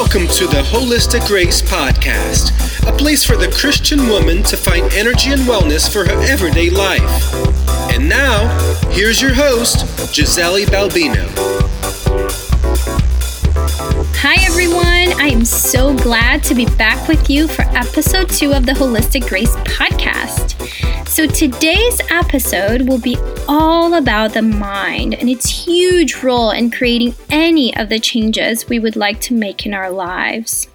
Welcome to the Holistic Grace Podcast, a place for the Christian woman to find energy and wellness for her everyday life. And now, here's your host, Gisele Balbino. Hi, everyone. I am so glad to be back with you for episode two of the Holistic Grace Podcast. So, today's episode will be all about the mind and its huge role in creating any of the changes we would like to make in our lives.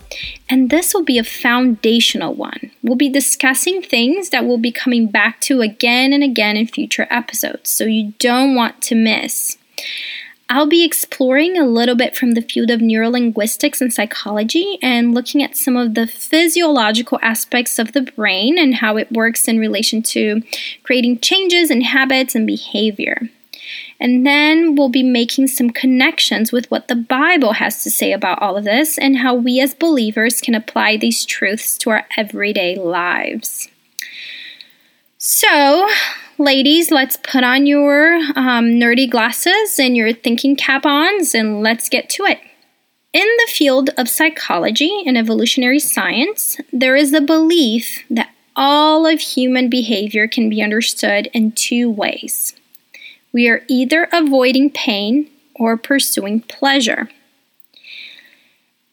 And this will be a foundational one. We'll be discussing things that we'll be coming back to again and again in future episodes, so you don't want to miss. I'll be exploring a little bit from the field of neurolinguistics and psychology and looking at some of the physiological aspects of the brain and how it works in relation to creating changes in habits and behavior. And then we'll be making some connections with what the Bible has to say about all of this and how we as believers can apply these truths to our everyday lives. So, ladies, let's put on your um, nerdy glasses and your thinking cap ons and let's get to it. In the field of psychology and evolutionary science, there is a belief that all of human behavior can be understood in two ways. We are either avoiding pain or pursuing pleasure.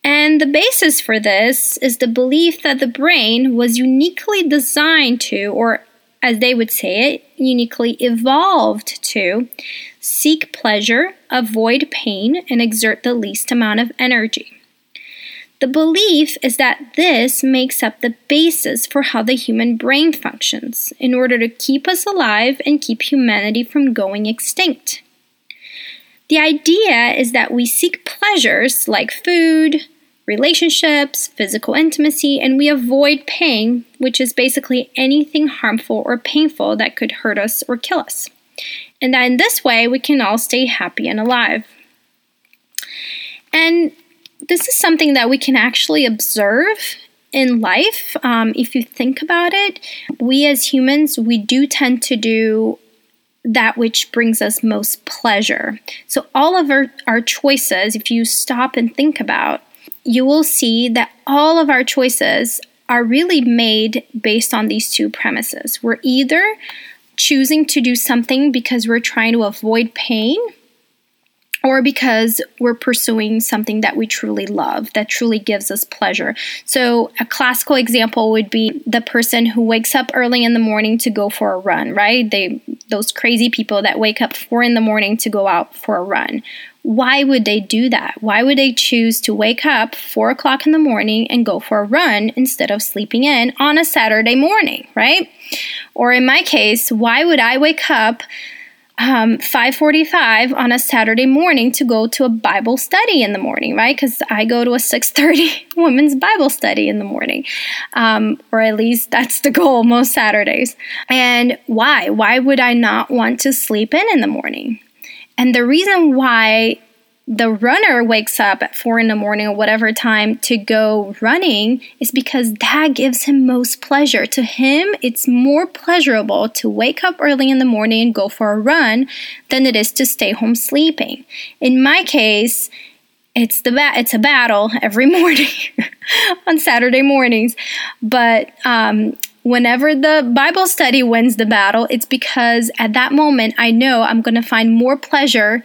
And the basis for this is the belief that the brain was uniquely designed to, or as they would say it, uniquely evolved to seek pleasure, avoid pain, and exert the least amount of energy. The belief is that this makes up the basis for how the human brain functions in order to keep us alive and keep humanity from going extinct. The idea is that we seek pleasures like food, relationships, physical intimacy, and we avoid pain, which is basically anything harmful or painful that could hurt us or kill us. And that in this way, we can all stay happy and alive. And this is something that we can actually observe in life. Um, if you think about it, we as humans, we do tend to do that which brings us most pleasure. So, all of our, our choices, if you stop and think about, you will see that all of our choices are really made based on these two premises. We're either choosing to do something because we're trying to avoid pain or because we're pursuing something that we truly love, that truly gives us pleasure. So, a classical example would be the person who wakes up early in the morning to go for a run, right? They those crazy people that wake up four in the morning to go out for a run why would they do that? Why would they choose to wake up four o'clock in the morning and go for a run instead of sleeping in on a Saturday morning, right? Or in my case, why would I wake up um, 5:45 on a Saturday morning to go to a Bible study in the morning, right? Because I go to a 6:30 women's Bible study in the morning, um, or at least that's the goal most Saturdays. And why? Why would I not want to sleep in in the morning? And the reason why the runner wakes up at four in the morning or whatever time to go running is because that gives him most pleasure. To him, it's more pleasurable to wake up early in the morning and go for a run than it is to stay home sleeping. In my case, it's the ba- it's a battle every morning on Saturday mornings, but um, whenever the Bible study wins the battle, it's because at that moment I know I'm going to find more pleasure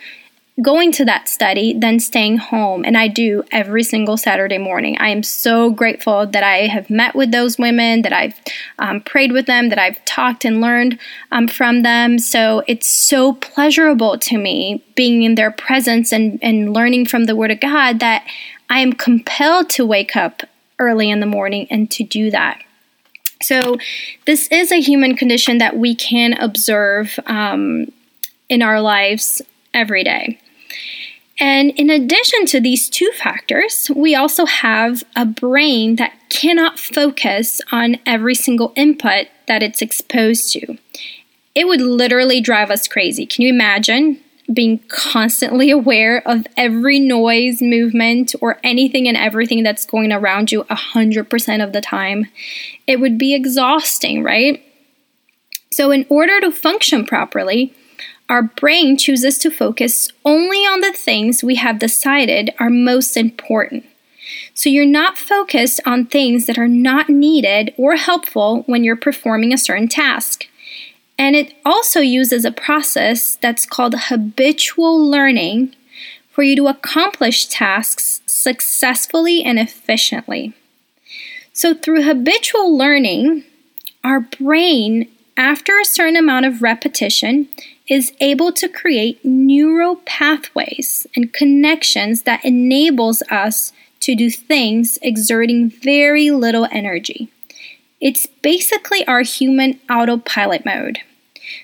going to that study than staying home. And I do every single Saturday morning. I am so grateful that I have met with those women, that I've um, prayed with them, that I've talked and learned um, from them. So it's so pleasurable to me being in their presence and, and learning from the Word of God that I am compelled to wake up early in the morning and to do that. So, this is a human condition that we can observe um, in our lives every day. And in addition to these two factors, we also have a brain that cannot focus on every single input that it's exposed to. It would literally drive us crazy. Can you imagine being constantly aware of every noise, movement, or anything and everything that's going around you 100% of the time. It would be exhausting, right? So, in order to function properly, our brain chooses to focus only on the things we have decided are most important. So you're not focused on things that are not needed or helpful when you're performing a certain task. And it also uses a process that's called habitual learning for you to accomplish tasks successfully and efficiently. So, through habitual learning, our brain, after a certain amount of repetition, is able to create neural pathways and connections that enables us to do things exerting very little energy. It's basically our human autopilot mode.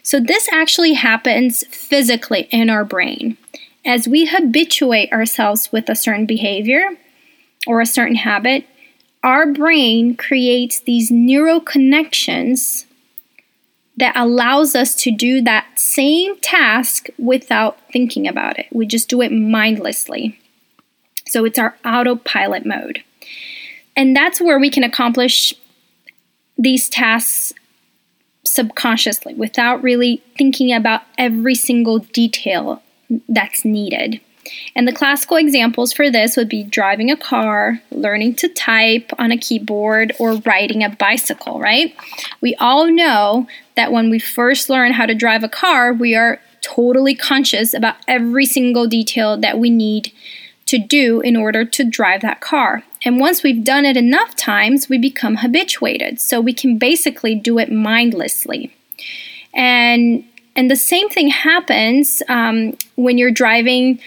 So, this actually happens physically in our brain. As we habituate ourselves with a certain behavior or a certain habit, our brain creates these neural connections that allows us to do that same task without thinking about it. We just do it mindlessly. So it's our autopilot mode. And that's where we can accomplish these tasks subconsciously without really thinking about every single detail that's needed. And the classical examples for this would be driving a car, learning to type on a keyboard, or riding a bicycle, right? We all know that when we first learn how to drive a car, we are totally conscious about every single detail that we need to do in order to drive that car. And once we've done it enough times, we become habituated. So we can basically do it mindlessly. And and the same thing happens um, when you're driving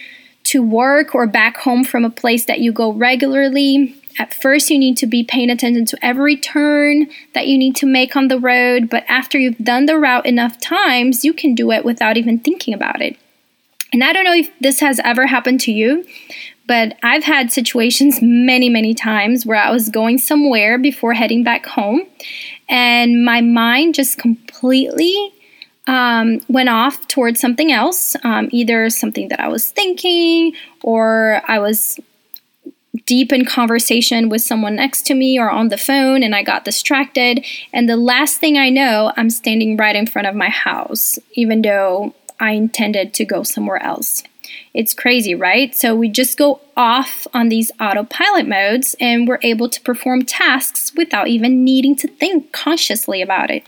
to work or back home from a place that you go regularly. At first, you need to be paying attention to every turn that you need to make on the road, but after you've done the route enough times, you can do it without even thinking about it. And I don't know if this has ever happened to you, but I've had situations many, many times where I was going somewhere before heading back home, and my mind just completely um, went off towards something else, um, either something that I was thinking or I was deep in conversation with someone next to me or on the phone and I got distracted. And the last thing I know, I'm standing right in front of my house, even though I intended to go somewhere else. It's crazy, right? So we just go off on these autopilot modes and we're able to perform tasks without even needing to think consciously about it.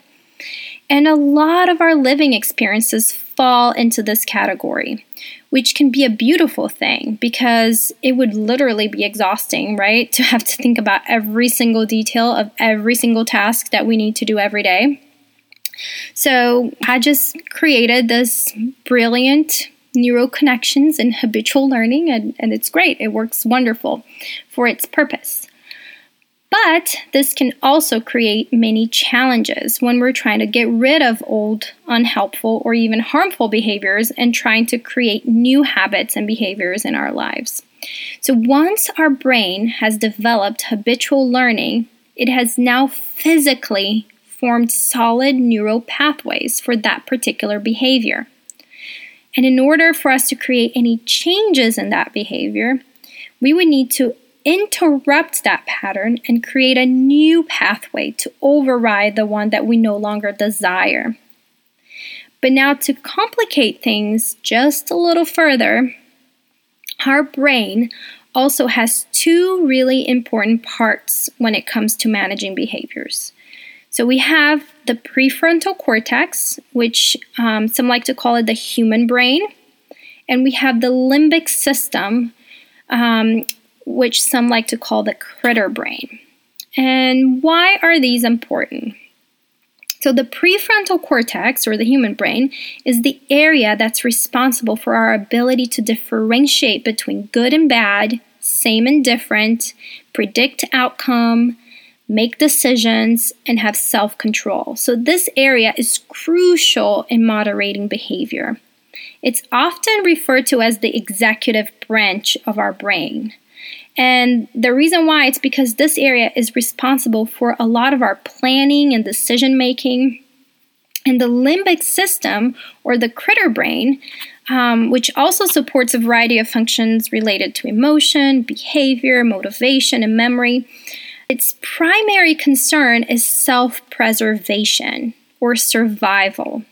And a lot of our living experiences fall into this category, which can be a beautiful thing because it would literally be exhausting, right? To have to think about every single detail of every single task that we need to do every day. So I just created this brilliant neural connections and habitual learning, and, and it's great. It works wonderful for its purpose. But this can also create many challenges when we're trying to get rid of old, unhelpful, or even harmful behaviors and trying to create new habits and behaviors in our lives. So, once our brain has developed habitual learning, it has now physically formed solid neural pathways for that particular behavior. And in order for us to create any changes in that behavior, we would need to interrupt that pattern and create a new pathway to override the one that we no longer desire. But now, to complicate things just a little further, our brain also has two really important parts when it comes to managing behaviors. So we have the prefrontal cortex, which um, some like to call it the human brain, and we have the limbic system, um, which some like to call the critter brain. And why are these important? So, the prefrontal cortex, or the human brain, is the area that's responsible for our ability to differentiate between good and bad, same and different, predict outcome, make decisions, and have self control. So, this area is crucial in moderating behavior. It's often referred to as the executive branch of our brain. And the reason why it's because this area is responsible for a lot of our planning and decision making. And the limbic system, or the critter brain, um, which also supports a variety of functions related to emotion, behavior, motivation, and memory, its primary concern is self preservation or survival.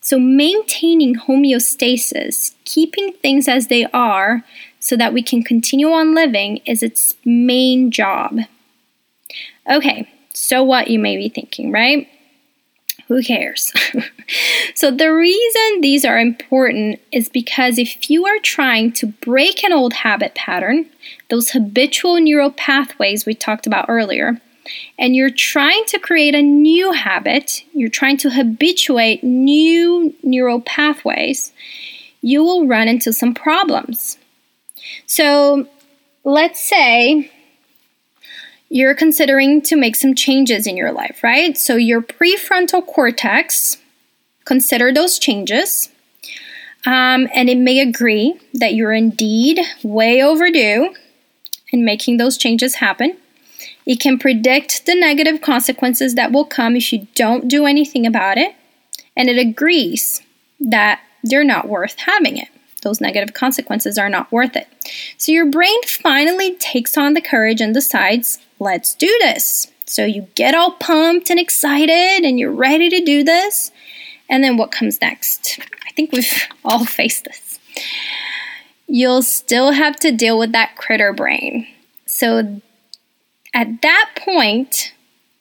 So, maintaining homeostasis, keeping things as they are so that we can continue on living is its main job. Okay, so what you may be thinking, right? Who cares? so, the reason these are important is because if you are trying to break an old habit pattern, those habitual neural pathways we talked about earlier, and you're trying to create a new habit, you're trying to habituate new neural pathways, you will run into some problems. So, let's say you're considering to make some changes in your life, right? So, your prefrontal cortex, consider those changes. Um, and it may agree that you're indeed way overdue in making those changes happen. It can predict the negative consequences that will come if you don't do anything about it. And it agrees that they're not worth having it. Those negative consequences are not worth it. So your brain finally takes on the courage and decides, let's do this. So you get all pumped and excited and you're ready to do this. And then what comes next? I think we've all faced this. You'll still have to deal with that critter brain. So at that point,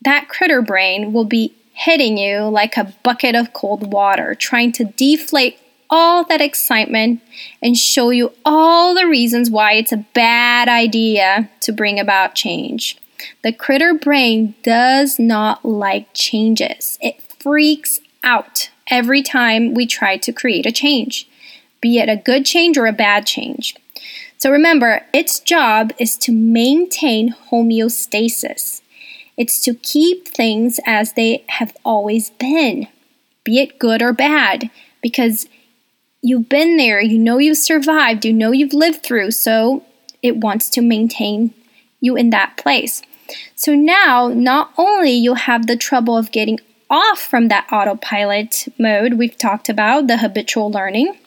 that critter brain will be hitting you like a bucket of cold water, trying to deflate all that excitement and show you all the reasons why it's a bad idea to bring about change. The critter brain does not like changes. It freaks out every time we try to create a change, be it a good change or a bad change. So remember, its job is to maintain homeostasis. It's to keep things as they have always been, be it good or bad, because you've been there, you know you've survived, you know you've lived through, so it wants to maintain you in that place. So now, not only you'll have the trouble of getting off from that autopilot mode we've talked about, the habitual learning,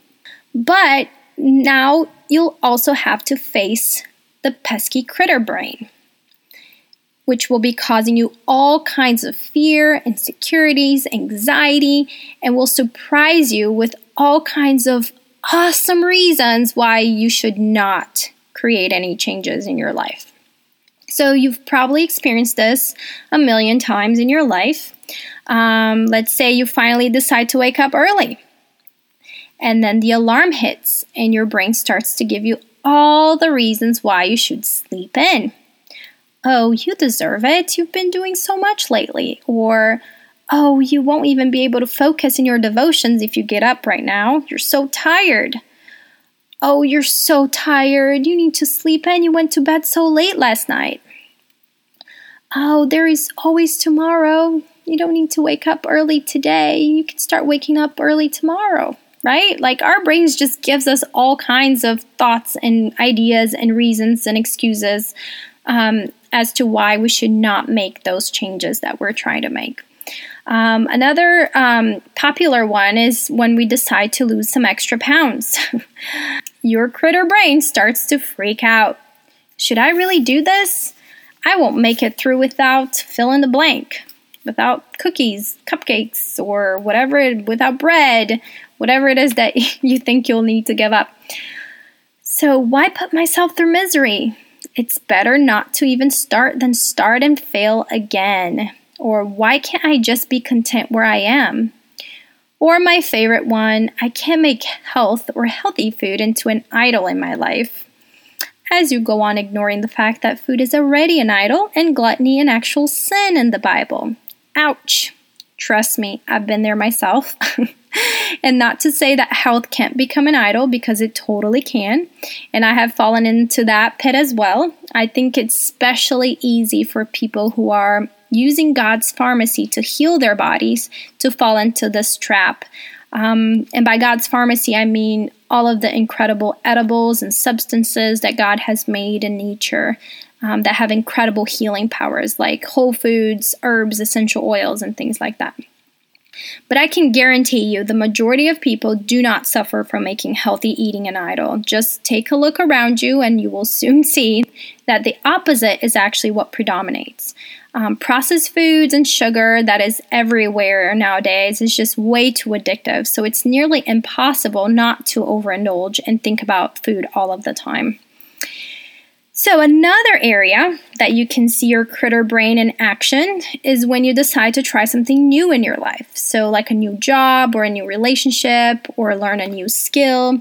but now you'll also have to face the pesky critter brain, which will be causing you all kinds of fear, insecurities, anxiety, and will surprise you with all kinds of awesome reasons why you should not create any changes in your life. So, you've probably experienced this a million times in your life. Um, let's say you finally decide to wake up early and then the alarm hits, and your brain starts to give you all the reasons why you should sleep in. Oh, you deserve it. You've been doing so much lately. Or, oh, you won't even be able to focus in your devotions if you get up right now. You're so tired. Oh, you're so tired. You need to sleep in. You went to bed so late last night. Oh, there is always tomorrow. You don't need to wake up early today. You can start waking up early tomorrow right? Like our brains just gives us all kinds of thoughts and ideas and reasons and excuses um, as to why we should not make those changes that we're trying to make. Um, another um, popular one is when we decide to lose some extra pounds. Your critter brain starts to freak out. Should I really do this? I won't make it through without fill in the blank, without cookies, cupcakes, or whatever, without bread, whatever it is that you think you'll need to give up. So, why put myself through misery? It's better not to even start than start and fail again. Or, why can't I just be content where I am? Or, my favorite one, I can't make health or healthy food into an idol in my life. As you go on ignoring the fact that food is already an idol and gluttony an actual sin in the Bible. Ouch. Trust me, I've been there myself. and not to say that health can't become an idol because it totally can. And I have fallen into that pit as well. I think it's especially easy for people who are using God's pharmacy to heal their bodies to fall into this trap. Um, and by God's pharmacy, I mean all of the incredible edibles and substances that God has made in nature um, that have incredible healing powers, like whole foods, herbs, essential oils, and things like that. But I can guarantee you the majority of people do not suffer from making healthy eating an idol. Just take a look around you and you will soon see that the opposite is actually what predominates. Um, processed foods and sugar that is everywhere nowadays is just way too addictive. So it's nearly impossible not to overindulge and think about food all of the time. So, another area that you can see your critter brain in action is when you decide to try something new in your life. So, like a new job or a new relationship or learn a new skill.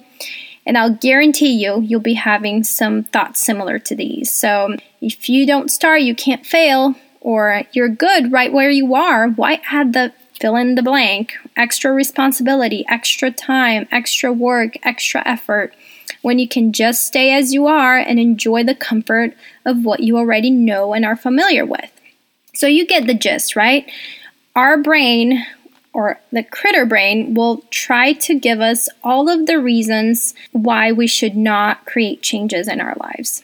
And I'll guarantee you, you'll be having some thoughts similar to these. So, if you don't start, you can't fail, or you're good right where you are, why add the fill in the blank? Extra responsibility, extra time, extra work, extra effort when you can just stay as you are and enjoy the comfort of what you already know and are familiar with. So you get the gist, right? Our brain or the critter brain will try to give us all of the reasons why we should not create changes in our lives.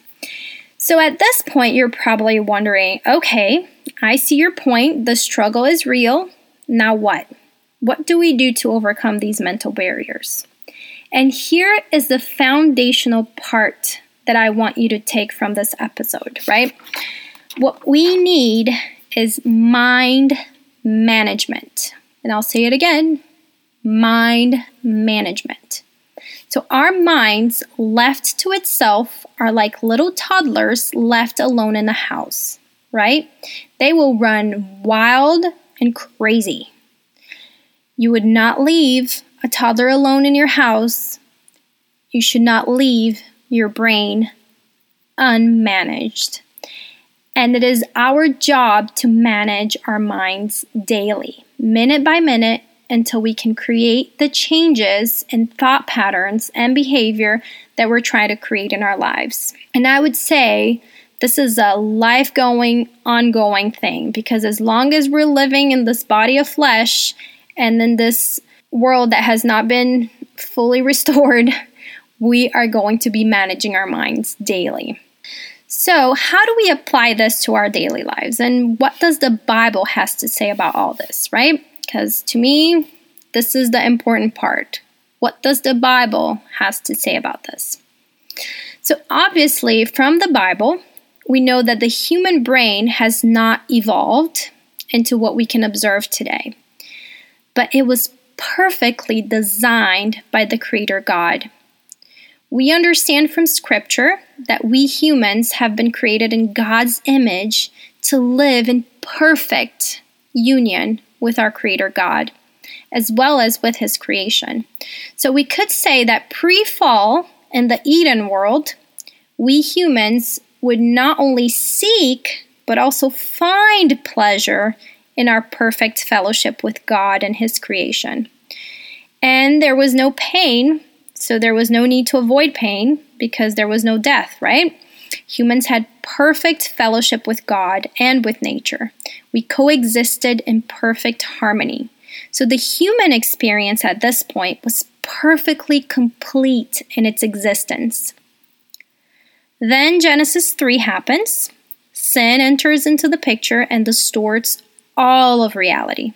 So at this point, you're probably wondering okay, I see your point. The struggle is real. Now what? What do we do to overcome these mental barriers? And here is the foundational part that I want you to take from this episode, right? What we need is mind management. And I'll say it again mind management. So, our minds left to itself are like little toddlers left alone in the house, right? They will run wild and crazy. You would not leave a toddler alone in your house, you should not leave your brain unmanaged. And it is our job to manage our minds daily, minute by minute, until we can create the changes in thought patterns and behavior that we're trying to create in our lives. And I would say this is a life going, ongoing thing because as long as we're living in this body of flesh and in this world that has not been fully restored, we are going to be managing our minds daily. So, how do we apply this to our daily lives? And what does the Bible has to say about all this, right? Because to me, this is the important part. What does the Bible has to say about this? So, obviously, from the Bible, we know that the human brain has not evolved into what we can observe today. But it was perfectly designed by the Creator God. We understand from Scripture that we humans have been created in God's image to live in perfect union with our Creator God, as well as with His creation. So we could say that pre fall in the Eden world, we humans would not only seek, but also find pleasure in our perfect fellowship with God and His creation. And there was no pain, so there was no need to avoid pain because there was no death, right? Humans had perfect fellowship with God and with nature. We coexisted in perfect harmony. So the human experience at this point was perfectly complete in its existence. Then Genesis 3 happens. Sin enters into the picture and distorts all of reality.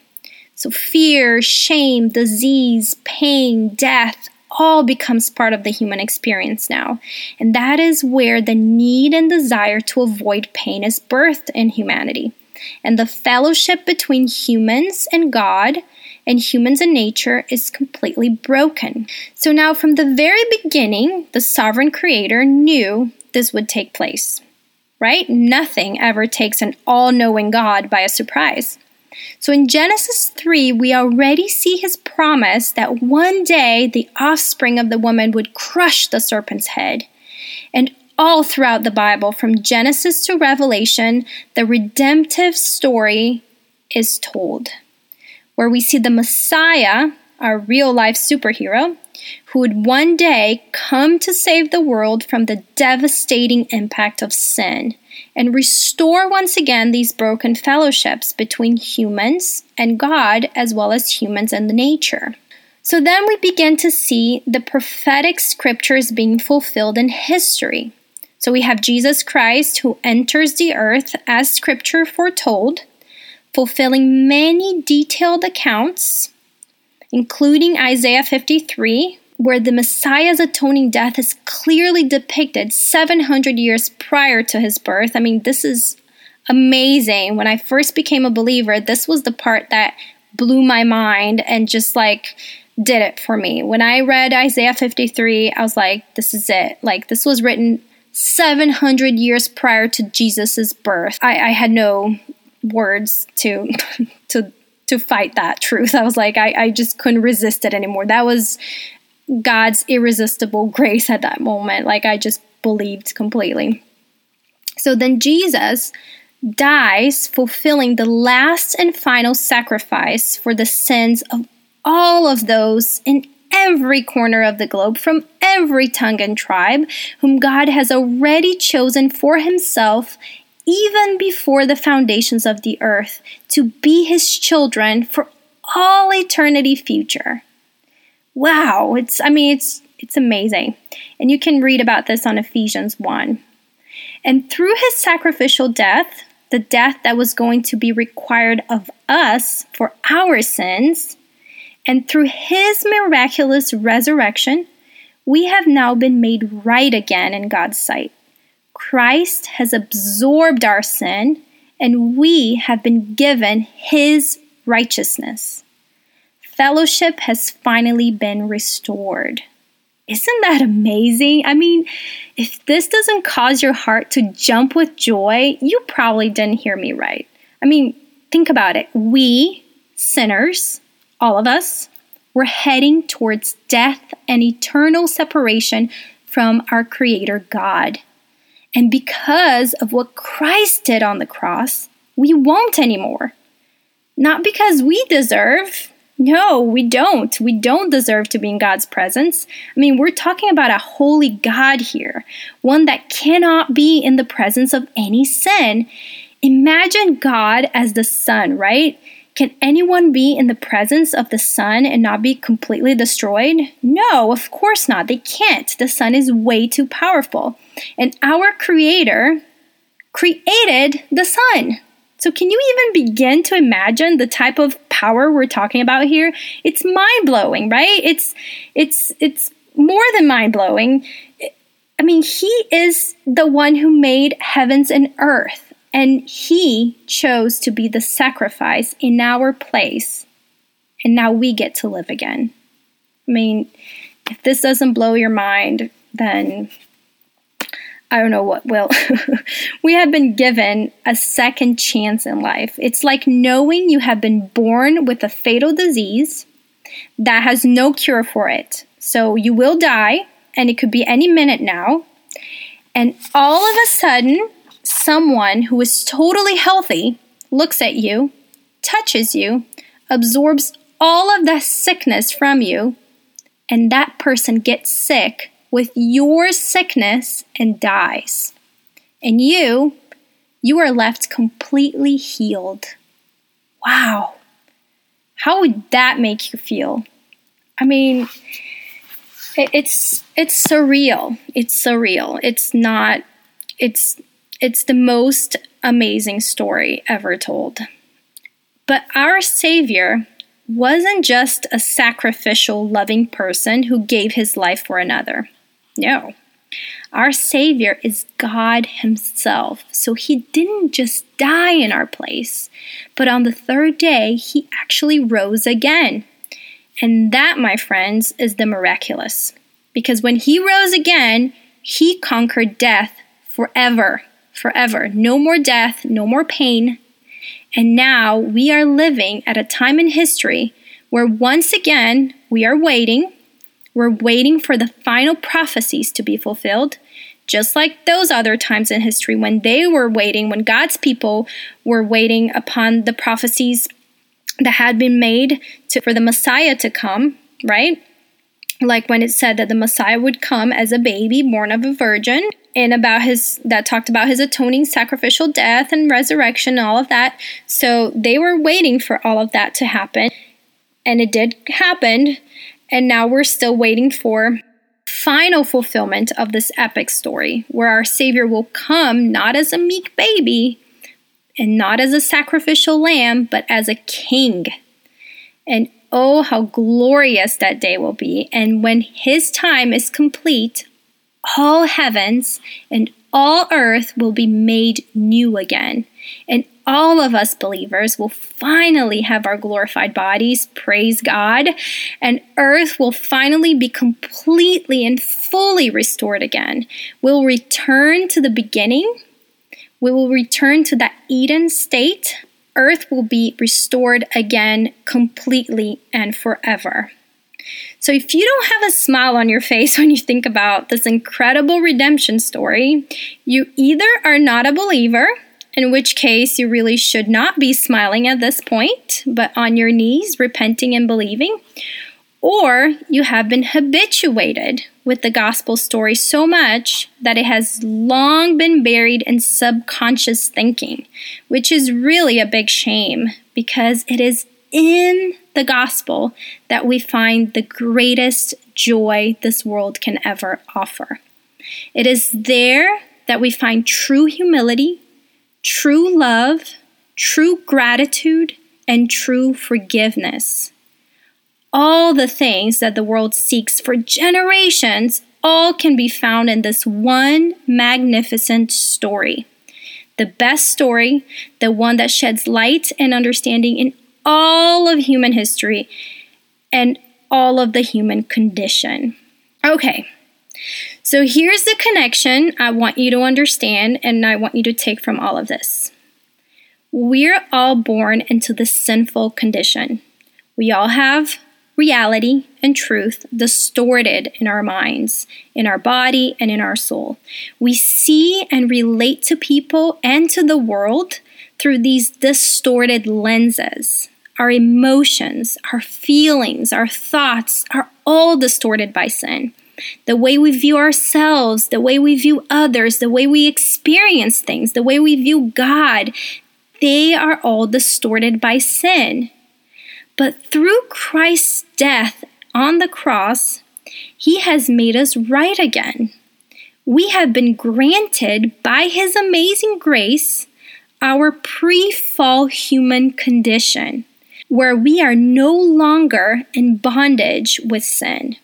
So fear, shame, disease, pain, death, all becomes part of the human experience now. And that is where the need and desire to avoid pain is birthed in humanity. And the fellowship between humans and God and humans and nature is completely broken. So now, from the very beginning, the sovereign creator knew this would take place, right? Nothing ever takes an all knowing God by a surprise. So in Genesis 3, we already see his promise that one day the offspring of the woman would crush the serpent's head. And all throughout the Bible, from Genesis to Revelation, the redemptive story is told, where we see the Messiah, our real life superhero, who would one day come to save the world from the devastating impact of sin and restore once again these broken fellowships between humans and God, as well as humans and the nature. So then we begin to see the prophetic scriptures being fulfilled in history. So we have Jesus Christ who enters the earth as scripture foretold, fulfilling many detailed accounts, including Isaiah 53, where the Messiah's atoning death is clearly depicted 700 years prior to his birth. I mean, this is amazing. When I first became a believer, this was the part that blew my mind and just like did it for me. When I read Isaiah 53, I was like, this is it. Like, this was written 700 years prior to Jesus' birth. I, I had no words to to to fight that truth. I was like, I, I just couldn't resist it anymore. That was God's irresistible grace at that moment. Like I just believed completely. So then Jesus dies, fulfilling the last and final sacrifice for the sins of all of those in every corner of the globe, from every tongue and tribe, whom God has already chosen for himself even before the foundations of the earth, to be his children for all eternity future. Wow, it's I mean it's it's amazing. And you can read about this on Ephesians 1. And through his sacrificial death, the death that was going to be required of us for our sins, and through his miraculous resurrection, we have now been made right again in God's sight. Christ has absorbed our sin, and we have been given his righteousness. Fellowship has finally been restored. Isn't that amazing? I mean, if this doesn't cause your heart to jump with joy, you probably didn't hear me right. I mean, think about it. We, sinners, all of us, we're heading towards death and eternal separation from our Creator God. And because of what Christ did on the cross, we won't anymore. Not because we deserve. No, we don't. We don't deserve to be in God's presence. I mean, we're talking about a holy God here, one that cannot be in the presence of any sin. Imagine God as the sun, right? Can anyone be in the presence of the sun and not be completely destroyed? No, of course not. They can't. The sun is way too powerful. And our Creator created the Son. So, can you even begin to imagine the type of power we're talking about here? It's mind blowing, right? It's it's it's more than mind blowing. I mean, He is the one who made heavens and earth. And he chose to be the sacrifice in our place. And now we get to live again. I mean, if this doesn't blow your mind, then I don't know what will. we have been given a second chance in life. It's like knowing you have been born with a fatal disease that has no cure for it. So you will die, and it could be any minute now. And all of a sudden, someone who is totally healthy looks at you, touches you, absorbs all of that sickness from you, and that person gets sick with your sickness and dies. And you, you are left completely healed. Wow. How would that make you feel? I mean, it's it's surreal. It's surreal. It's not it's it's the most amazing story ever told. But our Savior wasn't just a sacrificial, loving person who gave his life for another. No. Our Savior is God Himself. So He didn't just die in our place, but on the third day, He actually rose again. And that, my friends, is the miraculous. Because when He rose again, He conquered death forever forever. No more death, no more pain. And now we are living at a time in history where once again we are waiting. We're waiting for the final prophecies to be fulfilled, just like those other times in history when they were waiting, when God's people were waiting upon the prophecies that had been made to, for the Messiah to come, right? Like when it said that the Messiah would come as a baby born of a virgin and about his that talked about his atoning sacrificial death and resurrection and all of that. So they were waiting for all of that to happen. And it did happen. And now we're still waiting for final fulfillment of this epic story where our Savior will come not as a meek baby and not as a sacrificial lamb, but as a king. And oh, how glorious that day will be. And when his time is complete, all heavens and all earth will be made new again. And all of us believers will finally have our glorified bodies, praise God, and earth will finally be completely and fully restored again. We'll return to the beginning. We will return to that Eden state. Earth will be restored again completely and forever. So, if you don't have a smile on your face when you think about this incredible redemption story, you either are not a believer in which case you really should not be smiling at this point, but on your knees, repenting and believing. Or you have been habituated with the gospel story so much that it has long been buried in subconscious thinking, which is really a big shame because it is in the gospel that we find the greatest joy this world can ever offer. It is there that we find true humility, true love, true gratitude, and true forgiveness. All the things that the world seeks for generations all can be found in this one magnificent story. The best story, the one that sheds light and understanding in all of human history and all of the human condition. Okay, so here's the connection I want you to understand and I want you to take from all of this. We're all born into the sinful condition. We all have reality and truth distorted in our minds, in our body, and in our soul. We see and relate to people and to the world through these distorted lenses. Our emotions, our feelings, our thoughts are all distorted by sin the way we view ourselves, the way we view others, the way we experience things, the way we view God, they are all distorted by sin. But through Christ's death on the cross, he has made us right again. We have been granted by his amazing grace our pre fall human condition, where we are no longer in bondage with sin.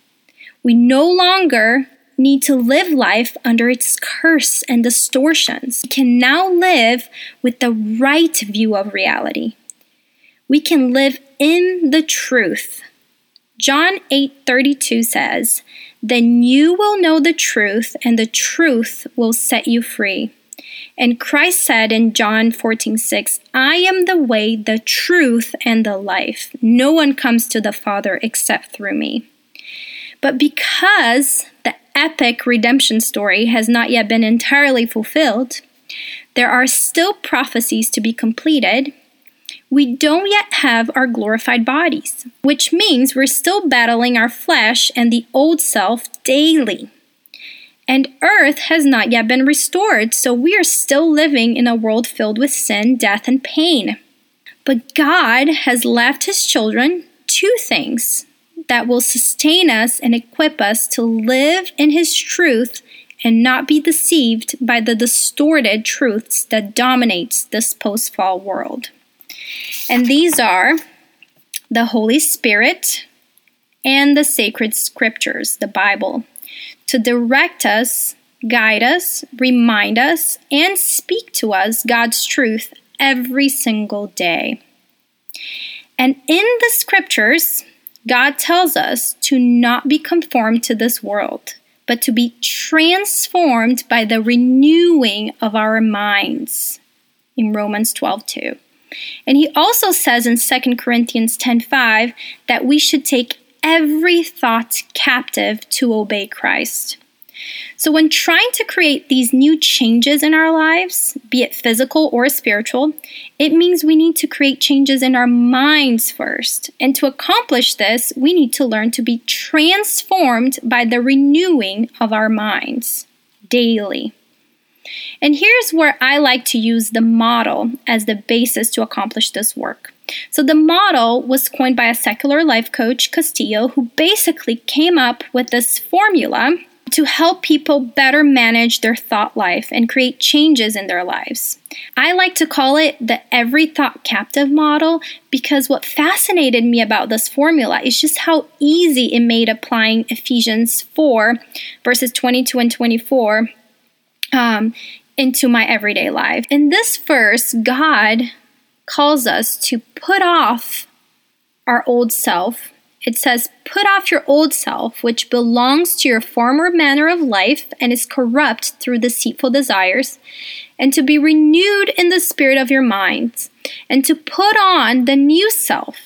We no longer need to live life under its curse and distortions. We can now live with the right view of reality. We can live in the truth. John 8:32 says, "Then you will know the truth, and the truth will set you free." And Christ said in John 14:6, "I am the way, the truth, and the life. No one comes to the Father except through me." But because the epic redemption story has not yet been entirely fulfilled, there are still prophecies to be completed. We don't yet have our glorified bodies, which means we're still battling our flesh and the old self daily. And earth has not yet been restored, so we are still living in a world filled with sin, death, and pain. But God has left his children two things that will sustain us and equip us to live in His truth and not be deceived by the distorted truths that dominates this post-fall world. And these are the Holy Spirit and the sacred scriptures, the Bible, to direct us, guide us, remind us, and speak to us God's truth every single day. And in the scriptures, God tells us to not be conformed to this world, but to be transformed by the renewing of our minds in Romans 12:2. And he also says in 2 Corinthians 10:5 that we should take every thought captive to obey Christ. So, when trying to create these new changes in our lives, be it physical or spiritual, it means we need to create changes in our minds first. And to accomplish this, we need to learn to be transformed by the renewing of our minds daily. And here's where I like to use the model as the basis to accomplish this work. So, the model was coined by a secular life coach, Castillo, who basically came up with this formula to help people better manage their thought life and create changes in their lives. I like to call it the every thought captive model because what fascinated me about this formula is just how easy it made applying Ephesians 4, verses 22 and 24 um, into my everyday life. In this verse, God calls us to put off our old self. It says, Put off your old self, which belongs to your former manner of life and is corrupt through deceitful desires, and to be renewed in the spirit of your minds, and to put on the new self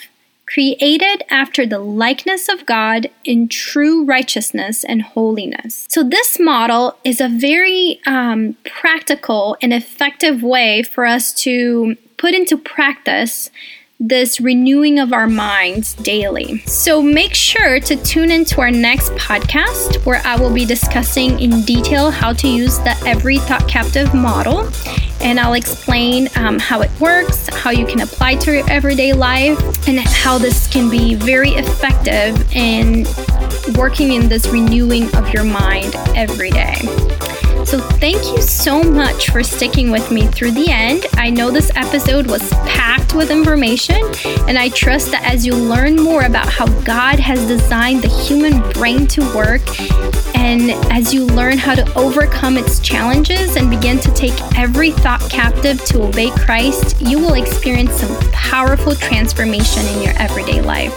created after the likeness of God in true righteousness and holiness. So, this model is a very um, practical and effective way for us to put into practice this renewing of our minds daily. So make sure to tune into our next podcast where I will be discussing in detail how to use the Every Thought Captive model. And I'll explain um, how it works, how you can apply to your everyday life, and how this can be very effective in working in this renewing of your mind every day. So, thank you so much for sticking with me through the end. I know this episode was packed with information, and I trust that as you learn more about how God has designed the human brain to work, and as you learn how to overcome its challenges and begin to take every thought captive to obey Christ, you will experience some powerful transformation in your everyday life.